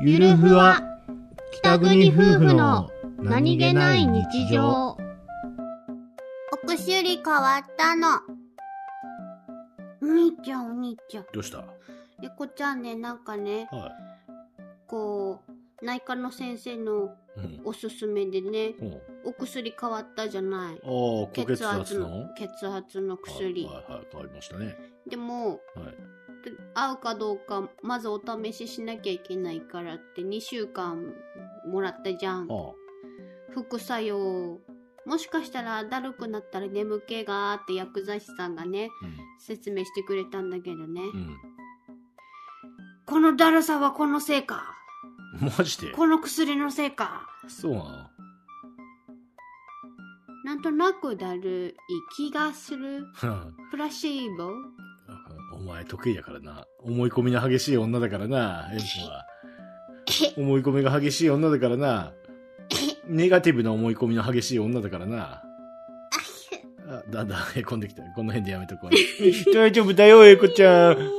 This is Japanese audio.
ゆるふわ北国夫婦の何気ない日常お薬変わったの。お兄ちゃん、お兄ちゃん。どうした？えこちゃんね、なんかね、はこう、内科の先生の。おすすめでね、うん、あお薬変わったじゃない。血圧の？の血圧の薬。はいはいはい、変わりましたね。でも、はい。合うかどうか、まずお試ししなきゃいけないからって2週間もらったじゃん。あ副作用。もしかしたらだるくなったら眠気があって薬剤師さんがね、説明してくれたんだけどね。うん。このだるさはこのせいか。うん。マジで？この薬のせいか。そうなの？なんとなくだるい気がする。うんプラシーボ？お前得意やからな。思い込みの激しい女だからな、エンプは。思い込みが激しい女だからな。ネガティブな思い込みの激しい女だからな。あ、だんだんへこんできた。この辺でやめとこう。大丈夫だよ、エコちゃん。